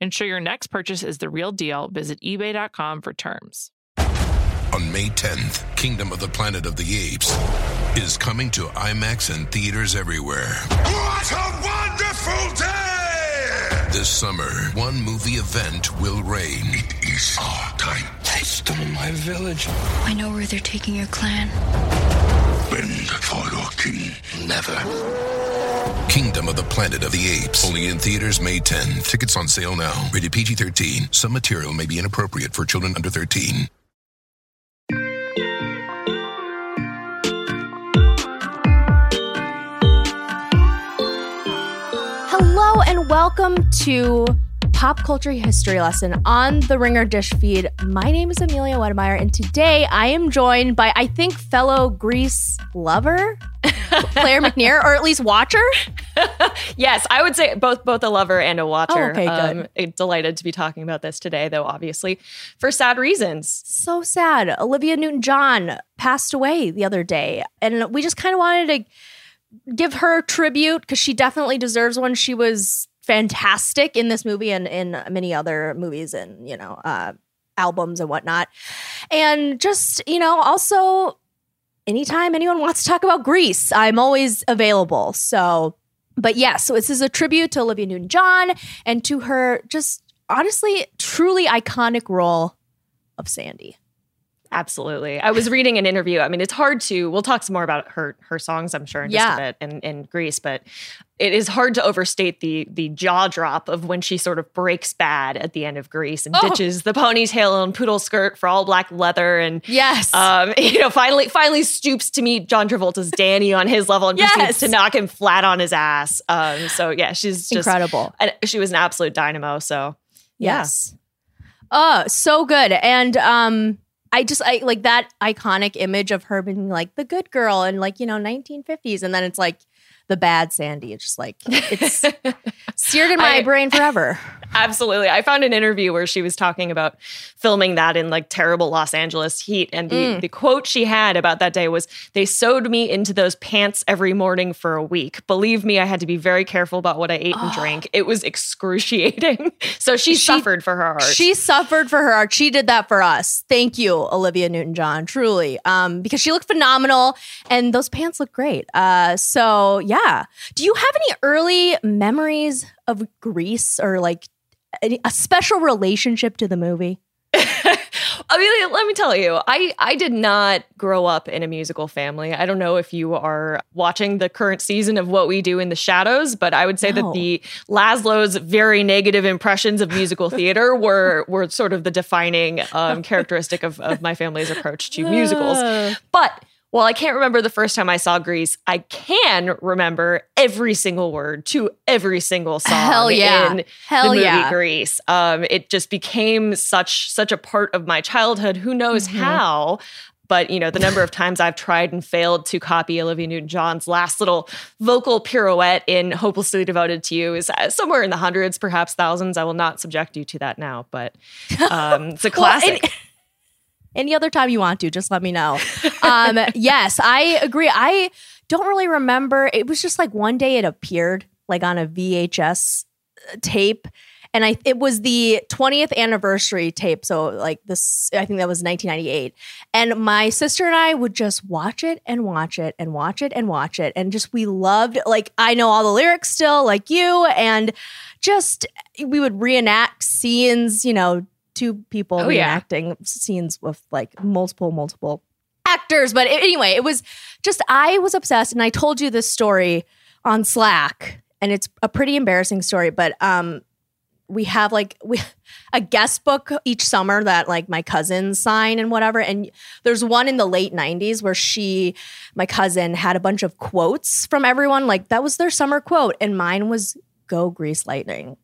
Ensure your next purchase is the real deal. Visit eBay.com for terms. On May 10th, Kingdom of the Planet of the Apes is coming to IMAX and theaters everywhere. What a wonderful day! This summer, one movie event will reign. It is our time. They stole my village. I know where they're taking your clan. Bend for your king. Never. Kingdom of the Planet of the Apes. Only in theaters May 10. Tickets on sale now. Rated PG 13. Some material may be inappropriate for children under 13. Hello and welcome to Pop Culture History Lesson on the Ringer Dish feed. My name is Amelia Wedemeyer, and today I am joined by, I think, fellow Grease lover, Claire McNear, or at least watcher. yes, I would say both both a lover and a watcher. Oh, okay, good. Um, delighted to be talking about this today, though obviously for sad reasons. So sad. Olivia Newton John passed away the other day, and we just kind of wanted to give her tribute because she definitely deserves one. She was fantastic in this movie and in many other movies and you know uh, albums and whatnot. And just you know, also anytime anyone wants to talk about Grease, I'm always available. So, but yes, yeah, so this is a tribute to Olivia Newton John and to her just honestly, truly iconic role of Sandy. Absolutely. I was reading an interview. I mean, it's hard to. We'll talk some more about her her songs, I'm sure, in Yeah. just a bit, and in Grease. But it is hard to overstate the the jaw drop of when she sort of breaks bad at the end of Grease and Oh. ditches the ponytail and poodle skirt for all black leather, and Yes. um, you know, finally finally stoops to meet John Travolta's Danny on his level and Yes. proceeds to knock him flat on his ass. Um, so yeah, she's just Incredible. And she was an absolute dynamo. So yeah. Yes. Oh, so good. And um I just I like that iconic image of her being like the good girl in like, you know, 1950s and then it's like the bad Sandy. It's just like it's seared in my I- brain forever. Absolutely. I found an interview where she was talking about filming that in like terrible Los Angeles heat. And the, Mm. the quote she had about that day was, They sewed me into those pants every morning for a week. Believe me, I had to be very careful about what I ate and drank. It was excruciating. so she, She- suffered for her art. She suffered for her art. She did that for us. Thank you, Olivia Newton John, truly. Um, because she looked phenomenal and those pants look great. Uh, so yeah. Do you have any early memories of Grease or like a, a special relationship to the movie? I mean, let me tell you, I, I did not grow up in a musical family. I don't know if you are watching the current season of What We Do in the Shadows, but I would say No. that the Laszlo's very negative impressions of musical theater were were sort of the defining um, characteristic of, of my family's approach to musicals. But while I can't remember the first time I saw Grease, I can remember every single word to every single song Hell yeah. in Hell the movie yeah. Grease. Um, it just became such such a part of my childhood. Who knows Mm-hmm. how? but you know, the number of times I've tried and failed to copy Olivia Newton-John's last little vocal pirouette in "Hopelessly Devoted to You" is uh, somewhere in the hundreds, perhaps thousands. I will not subject you to that now, but um, it's a classic. Well, any other time you want to, just let me know. Um, yes, I agree. I don't really remember. It was just like one day it appeared like on a VHS uh, tape. And I it was the 20th anniversary tape. So like this I think that was 1998. And my sister and I would just watch it and watch it and watch it and watch it. And just we loved like I know all the lyrics still, like you, and just we would reenact scenes, you know, two people Oh, yeah. scenes with like multiple, multiple actors. But anyway, it was just I was obsessed, and I told you this story on Slack, and it's a pretty embarrassing story. But um, we have like we a guest book each summer that like my cousins sign and whatever. And there's one in the late '90s where she, my cousin, had a bunch of quotes from everyone. Like that was their summer quote, and mine was "Go Grease Lightning."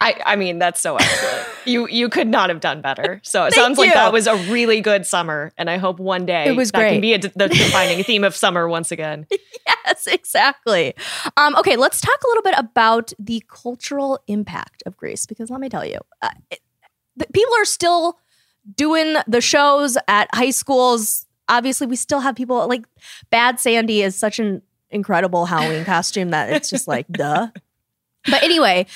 I, I mean, that's so excellent. you you could not have done better. So it sounds like you. that was a really good summer, and I hope one day It was that great. can be a, the defining theme of summer once again. yes, exactly. Um, okay, let's talk a little bit about the cultural impact of Grease because let me tell you, uh, it, the, people are still doing the shows at high schools. Obviously, we still have people like Bad Sandy is such an incredible Halloween costume that it's just like duh. But anyway,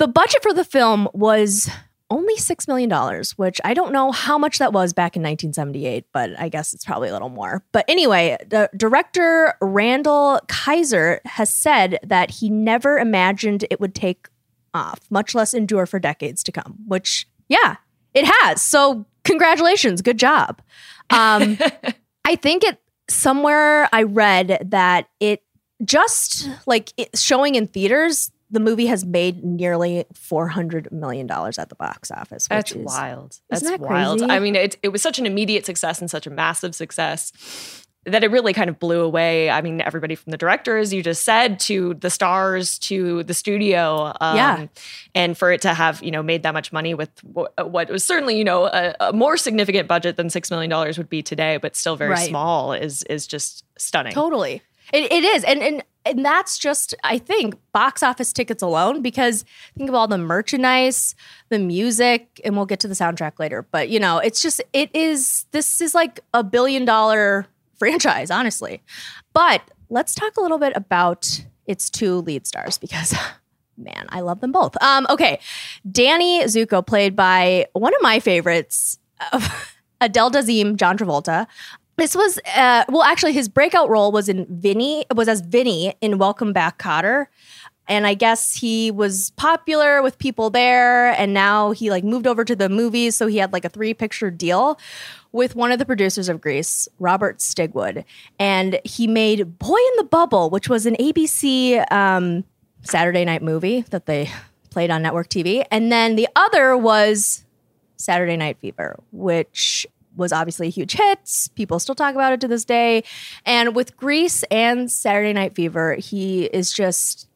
the budget for the film was only $6 million, which I don't know how much that was back in 1978, but I guess it's probably a little more. But anyway, the director Randal Kleiser has said that he never imagined it would take off, much less endure for decades to come, which, yeah, it has. So, congratulations. Good job. Um, I think it somewhere I read that it just like it, showing in theaters, the movie has made nearly four hundred million dollars at the box office. Which That's is, wild. That's that wild. crazy? I mean, it it was such an immediate success and such a massive success that it really kind of blew away. I mean, everybody from the directors you just said to the stars to the studio. Um, Yeah. And for it to have you know made that much money with what was certainly you know a, a more significant budget than six million dollars would be today, but still very Right. small is is just stunning. Totally. It, it is. And, and and that's just, I think, box office tickets alone, because think of all the merchandise, the music, and we'll get to the soundtrack later. But, you know, it's just, it is, this is like a billion dollar franchise, honestly. But let's talk a little bit about its two lead stars because. Man, I love them both. Um, okay, Danny Zuko, played by one of my favorites, Adele Dazeem, John Travolta. This was uh, well, actually, his breakout role was in Vinny. Was as Vinny in Welcome Back, Kotter. And I guess he was popular with people there, and now he like moved over to the movies, so he had like a three picture deal with one of the producers of Grease, Robert Stigwood, and he made Boy in the Bubble, which was an ABC um, Saturday night movie that they played on network TV, and then the other was Saturday Night Fever, which was obviously a huge hit. People still talk about it to this day. And with Grease and Saturday Night Fever, he is just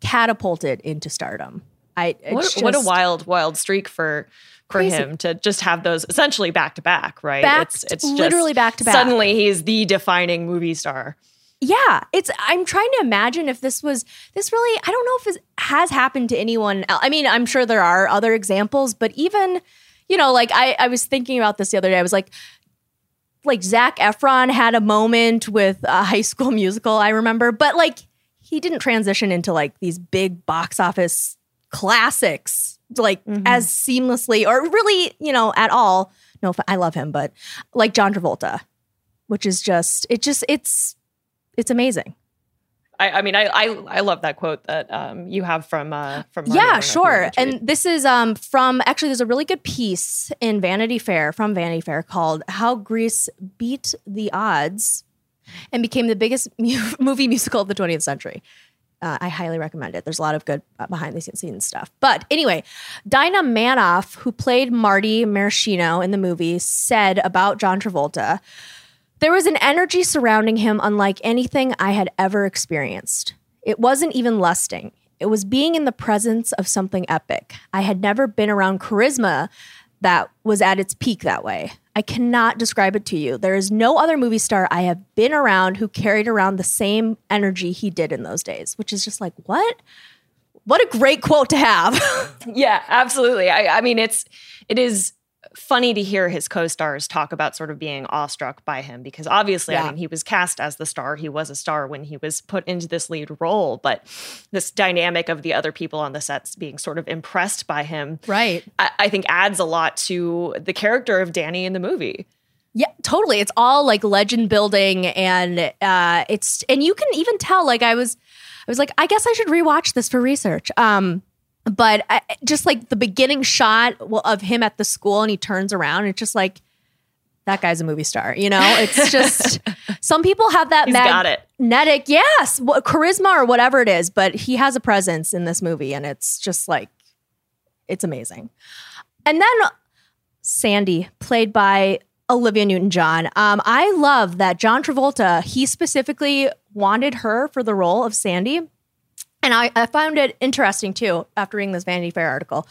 catapulted into stardom. I What, it's what a wild, wild streak for for Crazy. him to just have those essentially back to back, right? It's literally back to back. Suddenly, he's the defining movie star. Yeah, it's. I'm trying to imagine if this was this really. I don't know if it has happened to anyone. Else. I mean, I'm sure there are other examples, but even you know, like I, I was thinking about this the other day. I was like, like Zac Efron had a moment with a High School Musical. I remember, but like he didn't transition into like these big box office classics like mm-hmm. as seamlessly or really, you know, at all. No, I love him, but like John Travolta, which is just it. Just it's it's amazing. I, I mean, I, I I love that quote that um, you have from uh, from Marty. I don't know Yeah, sure. want to read. And this is um from actually there's a really good piece in Vanity Fair from Vanity Fair called How Grease Beat the Odds and became the biggest mu- movie musical of the 20th century. Uh, I highly recommend it. There's a lot of good uh, behind the scenes stuff. But anyway, Dinah Manoff, who played Marty Maraschino in the movie, said about John Travolta, there was an energy surrounding him unlike anything I had ever experienced. It wasn't even lusting. It was being in the presence of something epic. I had never been around charisma that was at its peak that way. I cannot describe it to you. There is no other movie star I have been around who carried around the same energy he did in those days, which is just like, what? What a great quote to have. Yeah, absolutely. I, I mean, it's it is funny to hear his co-stars talk about sort of being awestruck by him because obviously, Yeah. I mean, he was cast as the star. He was a star when he was put into this lead role, but this dynamic of the other people on the sets being sort of impressed by him, right. I, I think adds a lot to the character of Danny in the movie. Yeah, totally. It's all like legend building and uh it's and you can even tell like I was I was like I guess I should rewatch this for research. Um but I, just like the beginning shot of him at the school and he turns around it's just like that guy's a movie star, you know? It's just some people have that He's got it. magnetic, yes, charisma or whatever it is, but he has a presence in this movie and it's just like it's amazing. And then Sandy, played by Olivia Newton John. Um, I love that John Travolta, he specifically wanted her for the role of Sandy. And I, I found it interesting too, after reading this Vanity Fair article,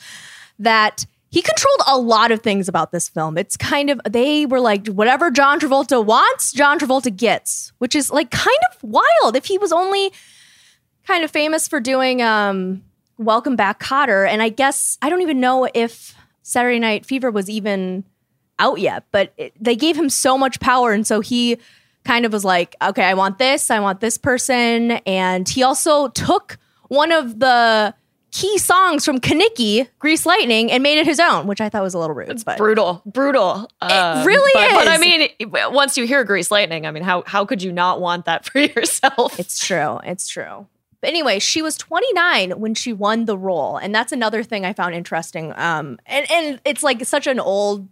that he controlled a lot of things about this film. It's kind of, they were like, whatever John Travolta wants, John Travolta gets, which is like kind of wild. If he was only kind of famous for doing um, Welcome Back Kotter. And I guess, I don't even know if Saturday Night Fever was even out yet, but it, they gave him so much power. And so he kind of was like, okay, I want this, I want this person. And he also took one of the key songs from Kenickie, Grease Lightning, and made it his own, which I thought was a little rude. It's but brutal, brutal. Um, really but, But I mean, once you hear Grease Lightning, I mean, how how could you not want that for yourself? It's true. It's true. But anyway, she was 29 when she won the role, and that's another thing I found interesting. Um, and and it's like such an old,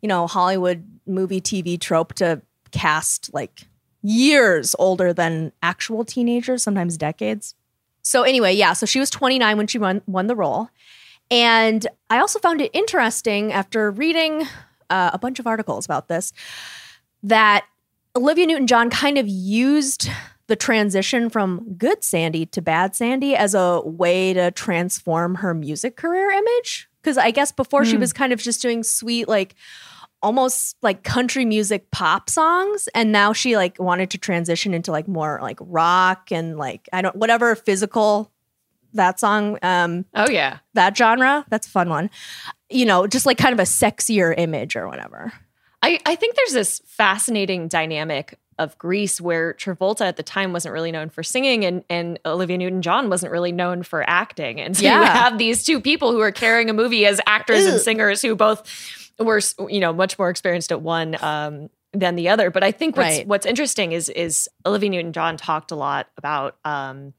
you know, Hollywood movie TV trope to cast like years older than actual teenagers, sometimes decades. So anyway, yeah. So she was 29 when she won won the role, and I also found it interesting after reading uh, a bunch of articles about this that Olivia Newton John kind of used the transition from good Sandy to bad Sandy as a way to transform her music career image. Because I guess before she was kind of just doing sweet, like almost like country music pop songs. And now she like wanted to transition into like more like rock and like, I don't, whatever physical that song, um, oh yeah, that genre. That's a fun one. You know, just like kind of a sexier image or whatever. I, I think there's this fascinating dynamic of Grease, where Travolta at the time wasn't really known for singing and, and Olivia Newton John wasn't really known for acting. And so you Yeah. have these two people who are carrying a movie as actors and singers who both were, you know, much more experienced at one um, than the other. But I think what's, Right. what's interesting is, is Olivia Newton John talked a lot about um,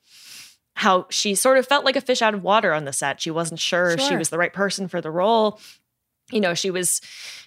how she sort of felt like a fish out of water on the set. She wasn't sure, she was the right person for the role. You know, she was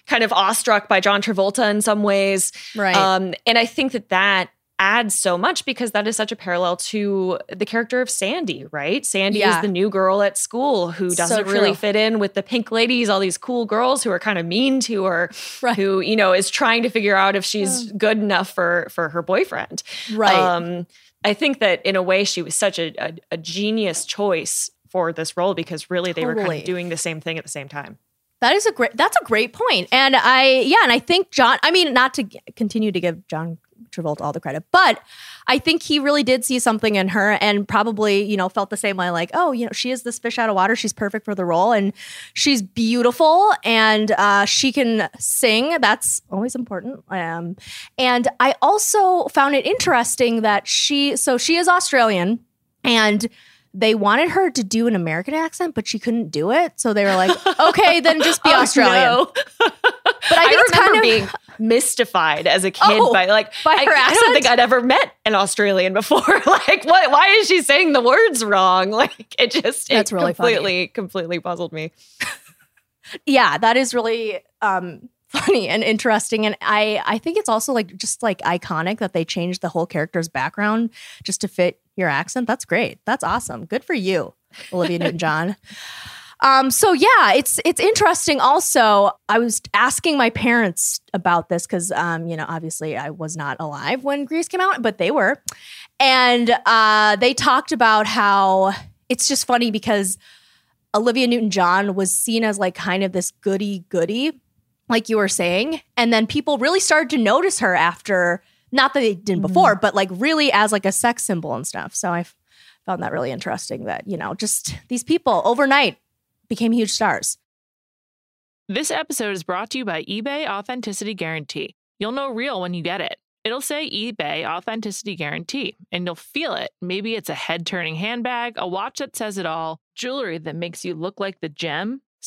kind of awestruck by John Travolta in some ways. Right. Um, and I think that that adds so much because that is such a parallel to the character of Sandy, right? Sandy Yeah. is the new girl at school who doesn't really fit in with the pink ladies, all these cool girls who are kind of mean to her, Right. who, you know, is trying to figure out if she's good enough for for her boyfriend. Right. Um, I think that in a way she was such a, a, a genius choice for this role because really they were kind of doing the same thing at the same time. That is a great. That's a great point, and I yeah, and I think John. I mean, not to g- continue to give John Travolta all the credit, but I think he really did see something in her, and probably you know felt the same way. Like, oh, you know, she is this fish out of water. She's perfect for the role, and she's beautiful, and uh, she can sing. That's always important. Um, and I also found it interesting that she. So she is Australian, and they wanted her to do an American accent, but she couldn't do it. So they were like, okay, then just be Oh, Australian. But I I, remember kind of being mystified as a kid Oh, by like by I, her I don't think I'd ever met an Australian before. like, what? Why is she saying the words wrong? Like, it just That's it really funny. completely completely puzzled me. yeah, that is really um, funny and interesting. And I, I think it's also like just like iconic that they changed the whole character's background just to fit your accent. That's great. That's awesome. Good for you, Olivia Newton John. Um, so yeah, it's it's interesting. Also, I was asking my parents about this because um, you know, obviously I was not alive when Grease came out, but they were, and uh, they talked about how it's just funny because Olivia Newton John was seen as like kind of this goody goody, like you were saying. And then people really started to notice her after, not that they didn't before, mm-hmm. but like really as like a sex symbol and stuff. So I f- found that really interesting that, you know, just these people overnight became huge stars. This episode is brought to you by eBay Authenticity Guarantee. You'll know real when you get it. It'll say eBay Authenticity Guarantee, and you'll feel it. Maybe it's a head turning handbag, a watch that says it all, jewelry that makes you look like the gem.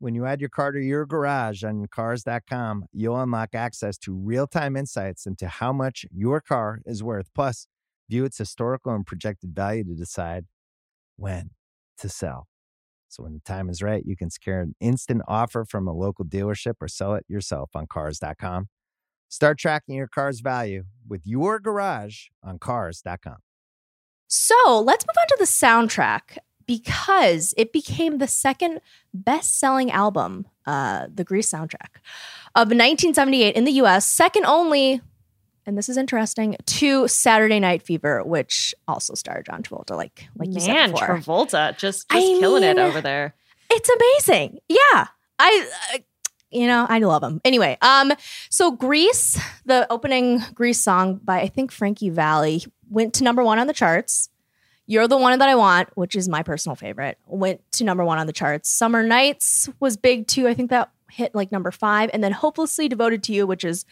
When you add your car to your garage on Cars.com, you'll unlock access to real time insights into how much your car is worth. Plus, view its historical and projected value to decide when to sell. So when the time is right, you can secure an instant offer from a local dealership or sell it yourself on Cars.com. Start tracking your car's value with your garage on Cars.com. So let's move on to the soundtrack because it became the second best selling album, uh, the Grease soundtrack of 1978 in the US, second only, and this is interesting, to Saturday Night Fever, which also starred John Travolta, like, like you said Man, before. Travolta just, just I killing it over there. It's amazing. Yeah. I uh, you know, I love him. Anyway, um so Grease, the opening Grease song by I think Frankie Valli went to number 1 on the charts. You're the one that I want, which is my personal favorite. Went to number 1 on the charts. Summer Nights was big too. I think that hit like number 5 and then Hopelessly Devoted to You, which is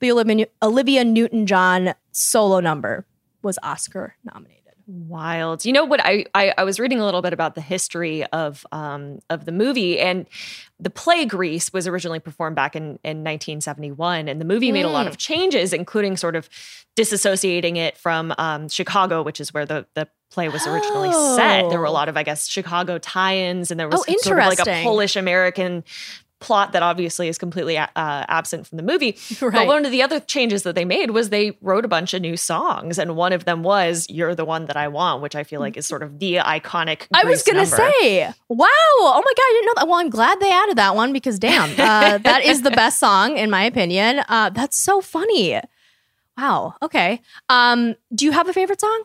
the Olivia, Olivia Newton-John solo number was Oscar nominated. Wild. You know what? I, I I was reading a little bit about the history of um of the movie and the play Grease was originally performed back in in 1971 and the movie made a lot of changes, including sort of disassociating it from um, Chicago, which is where the the play was originally set. There were a Oh. lot of I guess Chicago tie-ins and there was Oh, sort of like a. Polish American plot that obviously is completely uh, absent from the movie. But one of the other changes that they made was they wrote a bunch of new songs, and one of them was "You're the One That I Want," which I feel like is sort of the iconic. I was gonna number. say, wow! Oh my god, I didn't know that. Well, I'm glad they added that one because damn, uh, that is the best song in my opinion. Uh, that's so funny. Wow. Okay. Um, do you have a favorite song?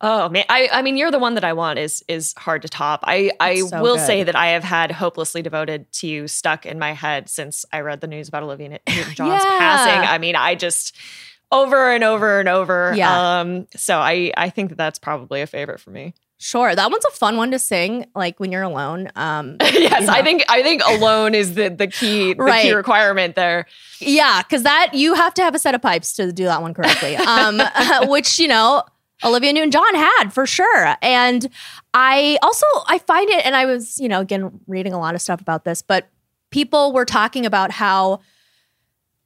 Oh man, I I mean, "You're the One That I Want" is is hard to top. I I so will good. say that I have had "Hopelessly Devoted to You" stuck in my head since I read the news about Olivia Newton John's Yeah. passing. I mean, I just over and over and over. Yeah. Um. So I I think that that's probably a favorite for me. Sure. That one's a fun one to sing, like when you're alone. Um, yes, you know. I think I think alone is the the key the key requirement there. Yeah, because that you have to have a set of pipes to do that one correctly. Um, which you know Olivia Newton John had for sure, and I also I find it, and I was you know again reading a lot of stuff about this, but people were talking about how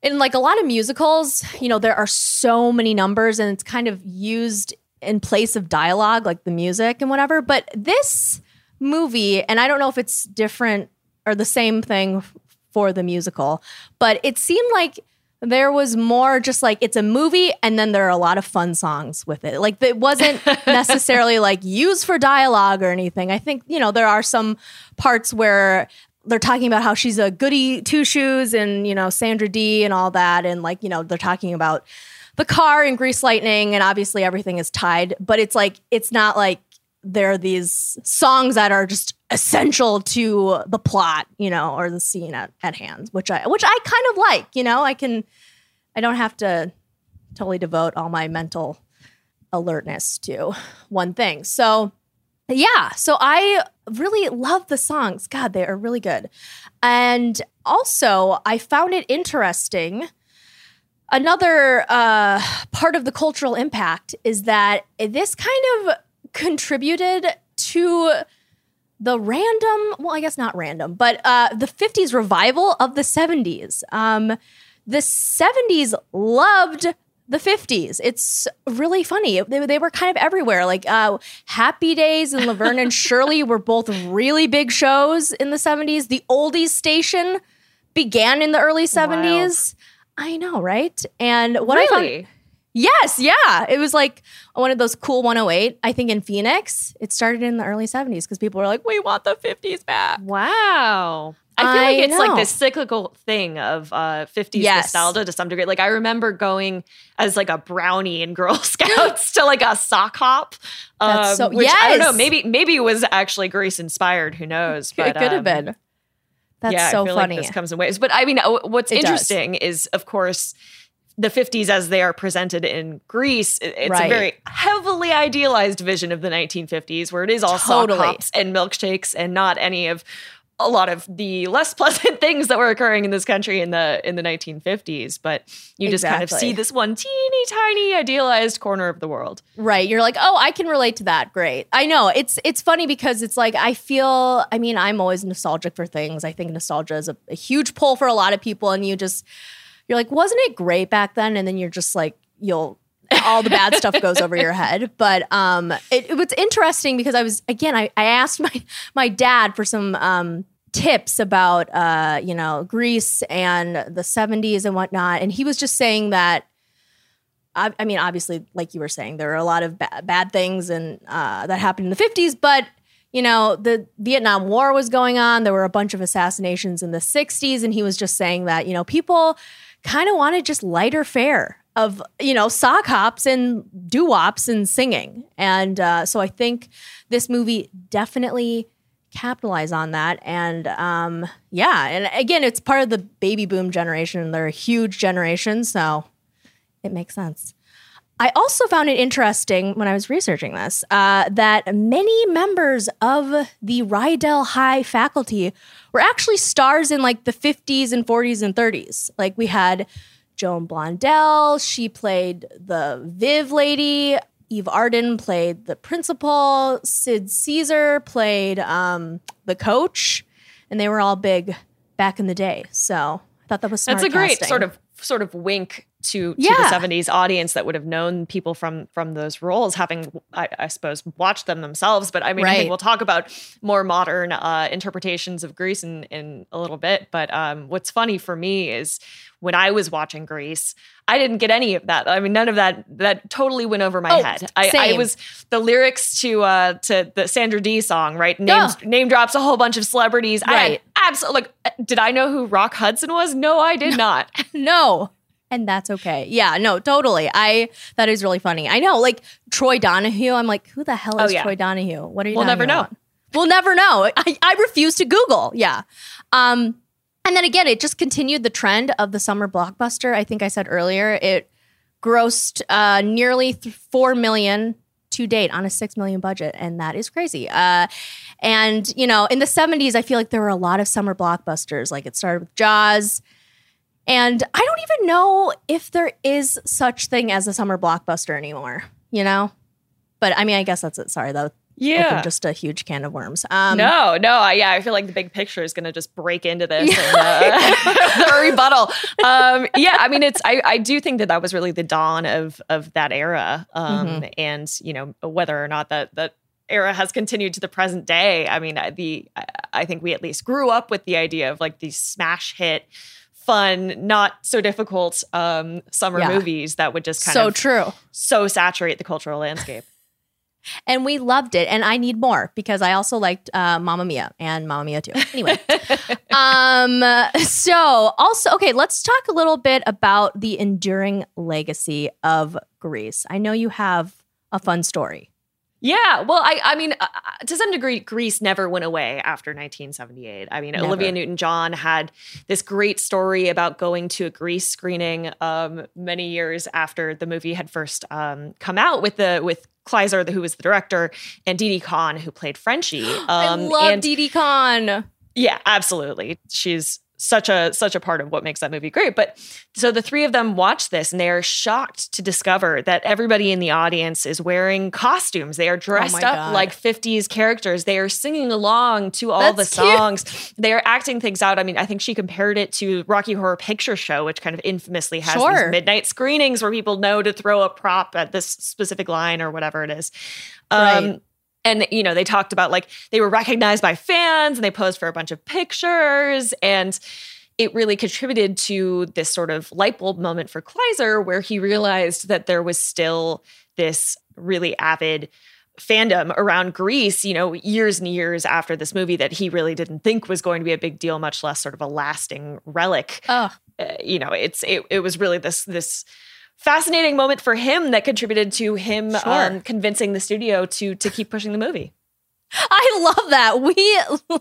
in like a lot of musicals, you know, there are so many numbers, and it's kind of used in place of dialogue, like the music and whatever. But this movie, and I don't know if it's different or the same thing for the musical, but it seemed like there was more just like it's a movie and then there are a lot of fun songs with it. Like it wasn't necessarily like used for dialogue or anything. I think, you know, there are some parts where they're talking about how she's a goody two shoes and, you know, Sandra Dee and all that. And like, you know, they're talking about the car and Grease Lightning, and obviously everything is tied, but it's like it's not like there are these songs that are just essential to the plot, you know, or the scene at, at hand, which I which I kind of like, you know. I can I don't have to totally devote all my mental alertness to one thing. So yeah, so I really love the songs. God, they are really good. And also, I found it interesting. Another uh, part of the cultural impact is that this kind of contributed to the random, well, I guess not random, but uh, the 50s revival of the 70s. Um, the 70s loved the 50s. It's really funny. They, they were kind of everywhere. Like uh, Happy Days and Laverne and Shirley were both really big shows in the 70s. The Oldies station began in the early 70s. I know, right? And what I found really? Yes, yeah. It was like one of those cool 108, I think in Phoenix. It started in the early 70s because people were like, we want the 50s back. Wow. I feel I like it's like this cyclical thing of uh, 50s Yes. nostalgia to some degree. Like I remember going as like a brownie in Girl Scouts to like a sock hop. Um, so- which I don't know. Maybe maybe it was actually Grease inspired. Who knows? But it could have um, been. That's yeah, so I feel funny. Like this comes in waves. But I mean, uh, what's It does. interesting is, of course, the 50s as they are presented in Grease. It's Right. a very heavily idealized vision of the 1950s, where it is all Totally. sock hops and milkshakes, and not any of a lot of the less pleasant things that were occurring in this country in the in the 1950s. But you just kind of see this one teeny tiny idealized corner of the world. Right. You're like, oh, I can relate to that. Great. I know. It's it's funny because it's like I feel I mean, I'm always nostalgic for things. I think nostalgia is a, a huge pull for a lot of people. And you just you're like, wasn't it great back then? And then you're just like, you'll all the bad stuff goes over your head. But um it, it was interesting because I was again, I, I asked my my dad for some um tips about uh, you know, Grease and the 70s and whatnot. And he was just saying that I, I mean, obviously, like you were saying, there are a lot of ba- bad things and uh, that happened in the fifties. But you know, the Vietnam War was going on. There were a bunch of assassinations in the '60s, and he was just saying that you know people kind of wanted just lighter fare of you know sock hops and doo wops and singing. And uh, so I think this movie definitely capitalize on that and um yeah and again it's part of the baby boom generation they're a huge generation so it makes sense. I also found it interesting when I was researching this uh, that many members of the Rydell High faculty were actually stars in like the 50s and 40s and 30s. Like we had Joan Blondell, she played the Viv lady. Eve Arden played the principal. Sid Caesar played um, the coach, and they were all big back in the day. So I thought that was smart That's a great casting. sort of sort of wink to, to the 70s audience that would have known people from from those roles having I, I suppose watched them themselves. But i mean i think we'll talk about more modern uh, interpretations of grease in, in a little bit. But um, what's funny for me is when i was watching grease i didn't get any of that. I mean none of that that totally went over my Oh, head. I, I was the lyrics to uh to the sandra dee song right? Names Ugh. name drops a whole bunch of celebrities. Right. i absolutely like did i know who rock hudson was? No i did not. No. And that's okay. Yeah, no, totally. I that is really funny. I know, like Troy Donahue. I'm like, who the hell Oh, is yeah. Troy Donahue? What are you? We'll never know. about? We'll never know. I, I refuse to Google. Yeah. Um, and then again, it just continued the trend of the summer blockbuster. I think I said earlier, it grossed uh, nearly th- four million to date on a six million budget, and that is crazy. Uh, and you know, in the '70s, I feel like there were a lot of summer blockbusters. Like it started with Jaws. And I don't even know if there is such thing as a summer blockbuster anymore, you know? But I mean, I guess that's it. Sorry, that Yeah. just a huge can of worms. Um, no, no, I- yeah, I feel like the big picture is going to just break into this and uh, the rebuttal. Um, yeah, I mean, it's I, I do think that that was really the dawn of of that era, um, and you know whether or not that that era has continued to the present day. I mean, I- the I, I think we at least grew up with the idea of like these smash hit. Fun, not so difficult um, summer Yeah. movies that would just kind so of true. so saturate the cultural landscape. and we loved it. And I need more because I also liked uh, Mamma Mia and Mamma Mia too. Anyway, um, so also okay, let's talk a little bit about the enduring legacy of Grease. I know you have a fun story. Yeah, well, I, I mean, uh, uh, to some degree, Grease never went away after 1978. I mean, Never. Olivia Newton-John had this great story about going to a Grease screening um, many years after the movie had first um, come out with the with Kleiser, who was the director, and Didi Conn, who played Frenchie. Um, I love and- Didi Conn. yeah, absolutely. She's such a such a part of what makes that movie great. But so the three of them watch this and they are shocked to discover that everybody in the audience is wearing costumes. They are dressed my up God. like 50s characters. They are singing along to all That's the cute. songs. They are acting things out. I mean, I think she compared it to Rocky Horror Picture Show, which kind of infamously has Sure. these midnight screenings where people know to throw a prop at this specific line or whatever it is. Um, Right. And you know they talked about like they were recognized by fans and they posed for a bunch of pictures and it really contributed to this sort of light bulb moment for Kleiser where he realized that there was still this really avid fandom around Grease, you know, years and years after this movie that he really didn't think was going to be a big deal, much less sort of a lasting relic. Oh, Uh, you know, it's it, it was really this this fascinating moment for him that contributed to him Sure. um, convincing the studio to to keep pushing the movie. I love that. We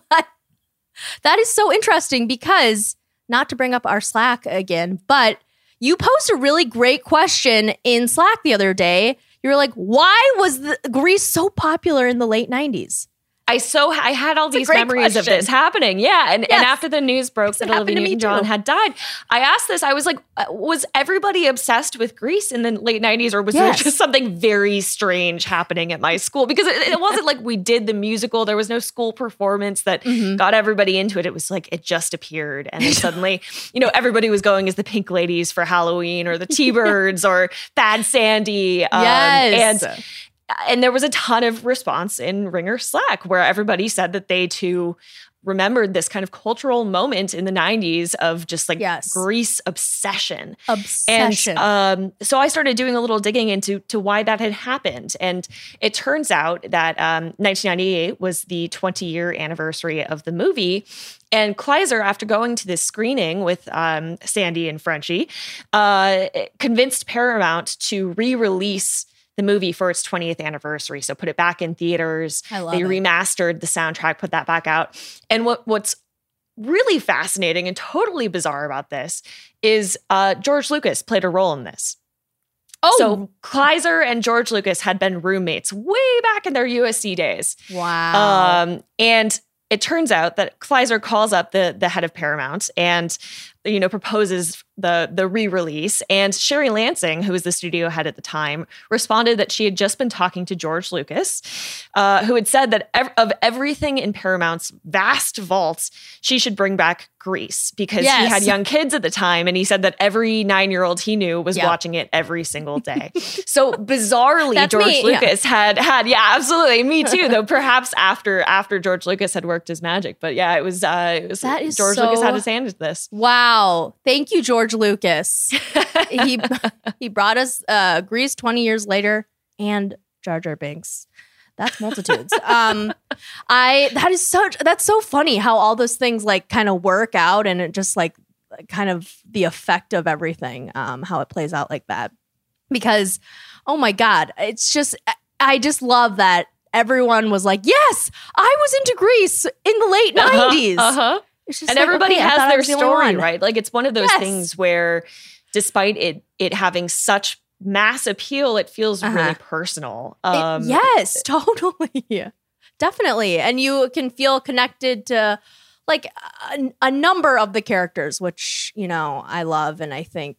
that is so interesting because not to bring up our Slack again, but you posed a really great question in Slack the other day. You were like, "Why was the Grease so popular in the late '90s?" I so I had all these memories of this happening. Yeah, and Yes. and after the news broke that Olivia Newton-John had died, I asked this. I was like, uh, was everybody obsessed with Grease in the late '90s, or was Yes. there just something very strange happening at my school? Because it, it wasn't like we did the musical. There was no school performance that Mm-hmm. got everybody into it. It was like it just appeared, and suddenly, you know, everybody was going as the Pink Ladies for Halloween, or the T-Birds, or Bad Sandy. um, yes, and and there was a ton of response in Ringer Slack where everybody said that they too remembered this kind of cultural moment in the 90s of just like Yes. Grease obsession. obsession. And um, so I started doing a little digging into to why that had happened. And it turns out that um, 1998 was the 20 year anniversary of the movie. And Kleiser, after going to this screening with um, Sandy and Frenchie, uh, convinced Paramount to re release the movie for its 20th anniversary. So put it back in theaters. I love they it. remastered the soundtrack, put that back out. And what what's really fascinating and totally bizarre about this is uh, George Lucas played a role in this. oh, So Kleiser and George Lucas had been roommates way back in their USC days. wow. Um, and it turns out that Kleiser calls up the the head of Paramount and you know proposes the the re-release and Sherry Lansing who was the studio head at the time responded that she had just been talking to George Lucas uh, who had said that ev- of everything in Paramount's vast vaults she should bring back Grease because he had young kids at the time and he said that every 9-year-old he knew was Yeah. watching it every single day. so bizarrely George me, yeah. Lucas had had yeah absolutely me too though perhaps after after George Lucas had worked his magic but yeah it was uh it was That is George so- Lucas had his hand in this Wow. Thank you, George Lucas. he he brought us uh Grease 20 years later and Jar Jar Binks. That's multitudes. um I that is such that's so funny how all those things like kind of work out and it just like kind of the effect of everything, um, how it plays out like that. Because oh my God, it's just I just love that everyone was like, Yes, I was into Grease in the late 90s. uh-huh It's just and like, everybody okay, has their the story right like it's one of those Yes. things where despite it it having such mass appeal it feels Uh-huh. really personal It- um yes, totally. Definitely. And you can feel connected to like a, a number of the characters, which, you know, I love. And I think,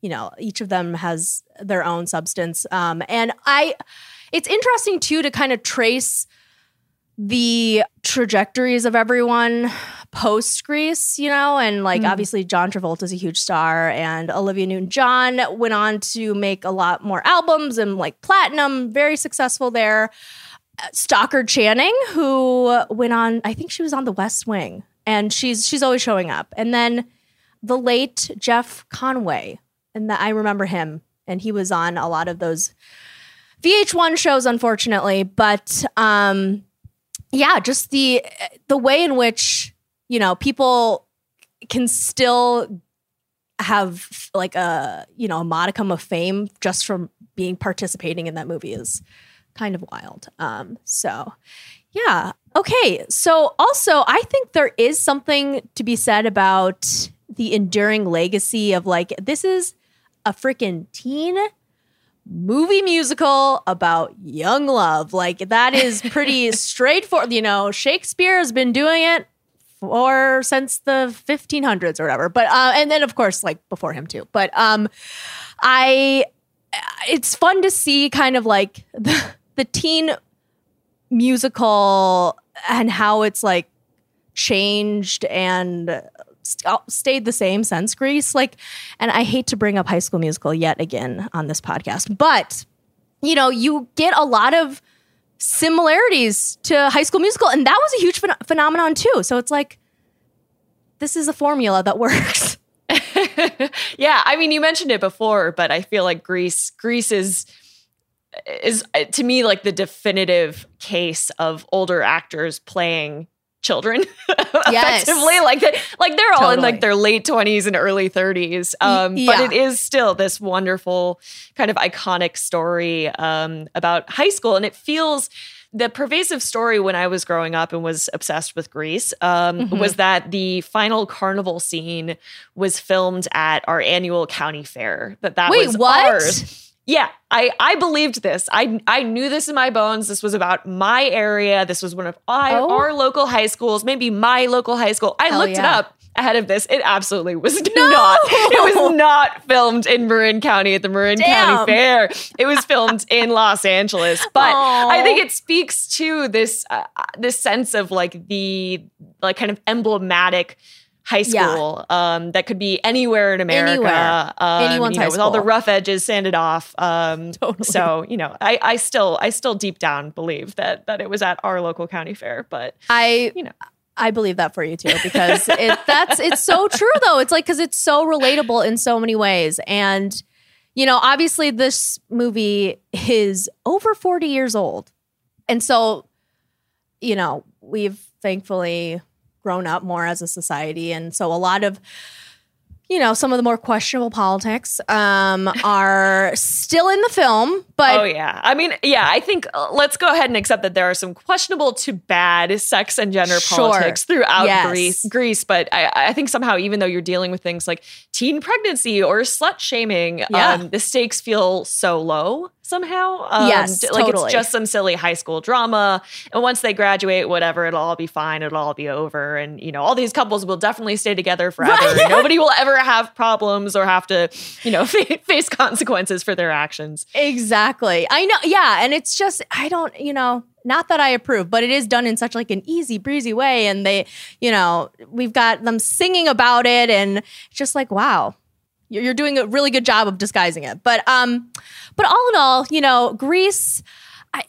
you know, each of them has their own substance. Um, and I, it's interesting too to kind of trace the trajectories of everyone post Grease, you know, and like Mhm. obviously John Travolta is a huge star, and Olivia Newton John went on to make a lot more albums and like platinum, very successful there. Uh, Stockard Channing, who went on, I think she was on The West Wing, and she's she's always showing up. And then the late Jeff Conway, and that I remember him, and he was on a lot of those VH1 shows, unfortunately. But um, yeah, just the the way in which you know people can still have like a you know a modicum of fame just from being participating in that movie is kind of wild. Um, so yeah, okay. So also, I think there is something to be said about the enduring legacy of like this is a freaking teen movie musical about young love. Like that is pretty straightforward. You know, Shakespeare has been doing it for since the 1500s or whatever. But uh, and then of course like before him too. But um, I it's fun to see kind of like the the teen musical and how it's like changed and st- stayed the same since Grease. Like, and I hate to bring up High School Musical yet again on this podcast, but you know, you get a lot of similarities to High School Musical, and that was a huge phen- phenomenon too. So it's like this is a formula that works. yeah, I mean, you mentioned it before, but I feel like Grease, Grease is is to me like the definitive case of older actors playing children Yes. effectively like they, like they're all in like their late 20s and early 30s um but it is still this wonderful kind of iconic story um about high school and it feels the pervasive story when I was growing up and was obsessed with Grease um, Mhm. was that the final carnival scene was filmed at our annual county fair. That that Wait, was what? ours. Yeah, I I believed this. I I knew this in my bones. This was about my area. This was one of I, Oh. our local high schools, maybe my local high school. I Hell looked it up ahead of this. It absolutely was not. It was not filmed in Marin County at the Marin Damn. County Fair. It was filmed in Los Angeles. But I think it speaks to this uh, this sense of like the like kind of emblematic high Yeah. school um, that could be anywhere in America. Anywhere. Um, Anyone's you know, high with all the rough edges sanded off. Um, Totally. So you know, I, I still I still deep down believe that that it was at our local county fair. But I you know. I believe that for you too because it that's it's so true though. It's like cuz it's so relatable in so many ways and you know, obviously this movie is over 40 years old. And so you know, we've thankfully grown up more as a society. And so a lot of you know, some of the more questionable politics um, are still in the film, but oh yeah, I mean yeah, I think uh, let's go ahead and accept that there are some questionable to bad sex and gender Sure. politics throughout Yes. Grease. Grease, but I, I think somehow even though you're dealing with things like teen pregnancy or slut shaming, Yeah. um, the stakes feel so low somehow. Um, Yes, like totally. it's just some silly high school drama, and once they graduate, whatever, it'll all be fine. It'll all be over, and you know all these couples will definitely stay together forever. Right. Nobody will ever have problems or have to, you know, face consequences for their actions. Exactly. I know. Yeah. And it's just, I don't, you know, not that I approve, but it is done in such like an easy breezy way. And they, you know, we've got them singing about it and just like, wow, you're, doing a really good job of disguising it. But, um, but all in all, you know, Grease,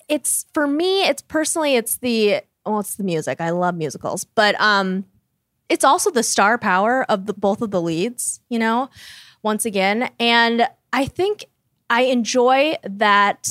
it's for me, it's personally, it's the, well, it's the music. I love musicals, but, um, it's also the star power of the both of the leads, you know, once again. And I think I enjoy that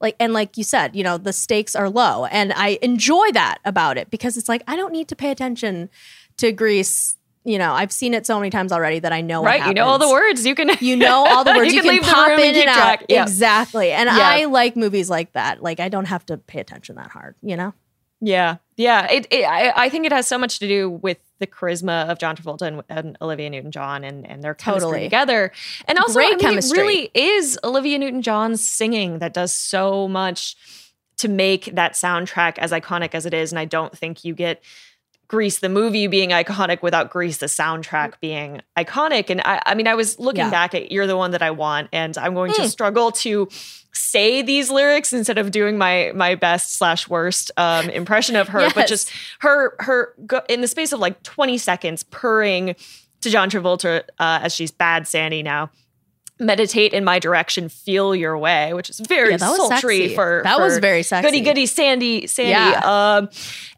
like and like you said, you know, the stakes are low and I enjoy that about it because it's like I don't need to pay attention to Grease. You know, I've seen it so many times already that I know what Right, you know all the words. You can You know all the words. you, can, pop in and and track. out. Yeah. Exactly. And Yeah. I like movies like that. Like I don't have to pay attention that hard, you know? Yeah, yeah. It, it I, I think it has so much to do with the charisma of John Travolta and, and Olivia Newton-John and and their chemistry Totally. together, and also Great I mean, chemistry. it really is Olivia Newton-John's singing that does so much to make that soundtrack as iconic as it is, and I don't think you get. Grease the movie being iconic without Grease the soundtrack being iconic. And I, I mean, I was looking Yeah. back at You're the One That I Want, and I'm going to Mm. struggle to say these lyrics instead of doing my my best slash worst um, impression of her, but just her her go, in the space of like 20 seconds purring to John Travolta uh, as she's bad Sandy now. Meditate in my direction, feel your way, which is very Yeah, sultry sexy. for That for was very sexy. Goody goody Sandy Sandy. Yeah. Um,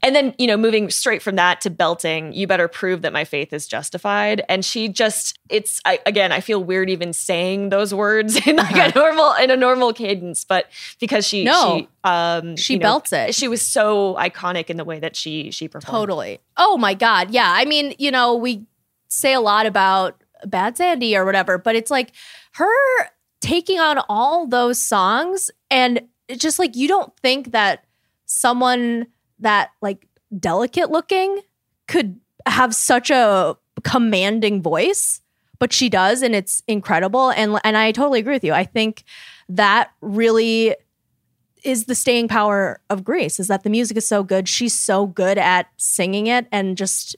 and then you know, moving straight from that to belting, you better prove that my faith is justified. And she just, it's I, again, I feel weird even saying those words in like a normal in a normal cadence, but because she Uh-huh. No. she um She you know, belts it. She was so iconic in the way that she she performed. Totally. Oh my God. Yeah. I mean, you know, we say a lot about Bad Sandy or whatever, but it's like her taking on all those songs and just like you don't think that someone that like delicate looking could have such a commanding voice but she does and it's incredible and and I totally agree with you. I think that really is the staying power of Grease is that the music is so good. She's so good at singing it and just,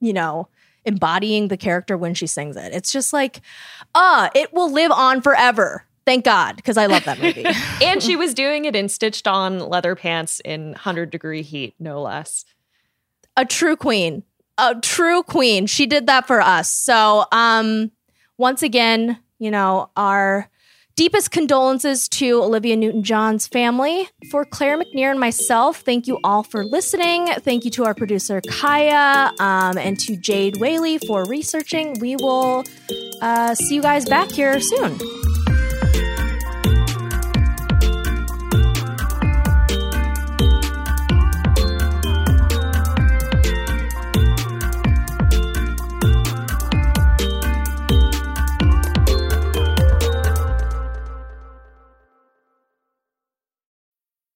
you know, embodying the character when she sings it. It's just like, ah, it will live on forever. Thank God, because I love that movie. and she was doing it in stitched on leather pants in 100 degree heat, no less. a true queen. A true queen. She did that for us. So, um, once again, you know, our deepest condolences to Olivia Newton John's family. For Claire McNear and myself, thank you all for listening. Thank you to our producer, Kaya, um, and to Jade Whaley for researching. We will uh, see you guys back here soon.